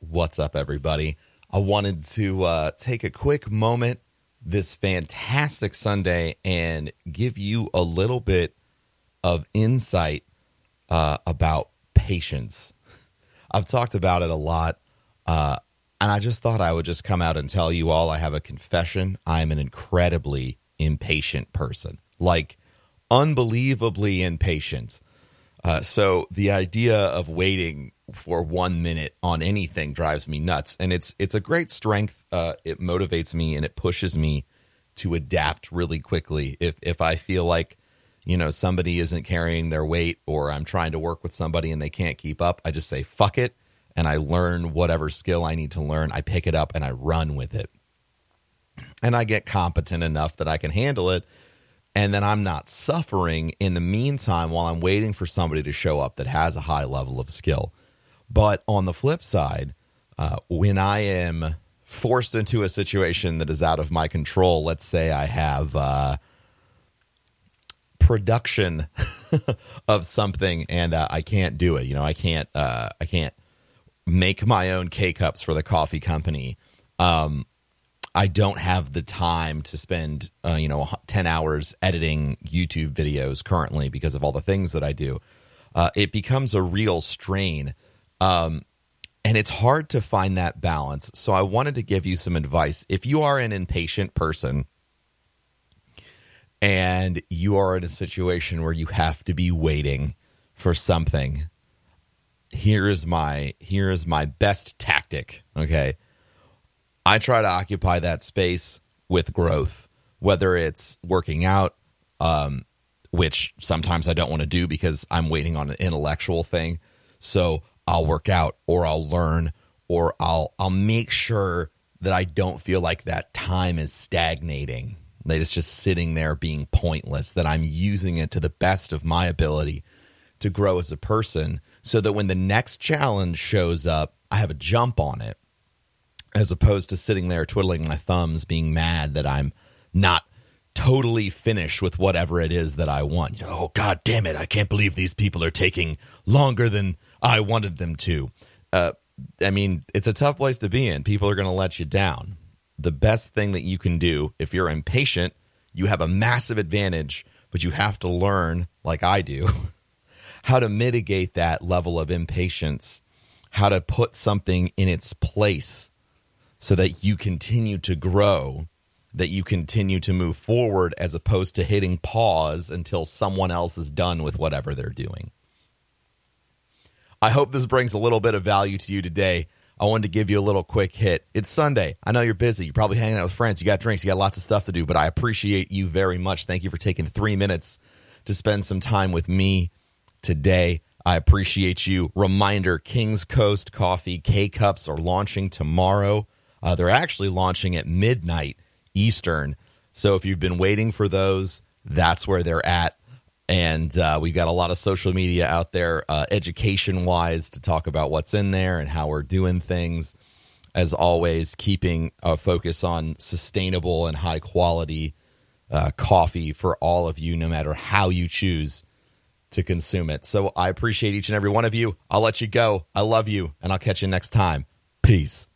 What's up, everybody? I wanted to uh, take a quick moment this fantastic Sunday and give you a little bit of insight uh, about patience. I've talked about it a lot, uh, and I just thought I would just come out and tell you all I have a confession. I'm an incredibly impatient person, like unbelievably impatient. Uh, so the idea of waiting for one minute on anything drives me nuts, and it's it's a great strength. Uh, it motivates me and it pushes me to adapt really quickly. If if I feel like you know somebody isn't carrying their weight, or I'm trying to work with somebody and they can't keep up, I just say fuck it, and I learn whatever skill I need to learn. I pick it up and I run with it, and I get competent enough that I can handle it and then I'm not suffering in the meantime while I'm waiting for somebody to show up that has a high level of skill. But on the flip side, uh, when I am forced into a situation that is out of my control, let's say I have uh, production of something and uh, I can't do it. You know, I can't. Uh, I can't make my own K cups for the coffee company. Um, I don't have the time to spend, uh, you know, 10 hours editing YouTube videos currently because of all the things that I do. Uh, it becomes a real strain. Um, and it's hard to find that balance. So I wanted to give you some advice. If you are an impatient person and you are in a situation where you have to be waiting for something, here is my here is my best tactic, okay? I try to occupy that space with growth, whether it's working out, um, which sometimes I don't want to do because I'm waiting on an intellectual thing. So I'll work out or I'll learn or I'll I'll make sure that I don't feel like that time is stagnating. That it's just sitting there being pointless, that I'm using it to the best of my ability to grow as a person so that when the next challenge shows up, I have a jump on it as opposed to sitting there twiddling my thumbs, being mad that I'm not totally finished with whatever it is that I want. Oh, God damn it. I can't believe these people are taking longer than I wanted them to. Uh, I mean, it's a tough place to be in. People are going to let you down. The best thing that you can do if you're impatient, you have a massive advantage, but you have to learn, like I do, how to mitigate that level of impatience, how to put something in its place so that you continue to grow, that you continue to move forward as opposed to hitting pause until someone else is done with whatever they're doing. I hope this brings a little bit of value to you today. I wanted to give you a little quick hit. It's Sunday. I know you're busy. You're probably hanging out with friends. You got drinks. You got lots of stuff to do, but I appreciate you very much. Thank you for taking three minutes to spend some time with me today. I appreciate you. Reminder King's Coast Coffee K Cups are launching tomorrow. Uh, they're actually launching at midnight Eastern. So if you've been waiting for those, that's where they're at. And uh, we've got a lot of social media out there, uh, education wise, to talk about what's in there and how we're doing things. As always, keeping a focus on sustainable and high quality uh, coffee for all of you, no matter how you choose to consume it. So I appreciate each and every one of you. I'll let you go. I love you, and I'll catch you next time. Peace.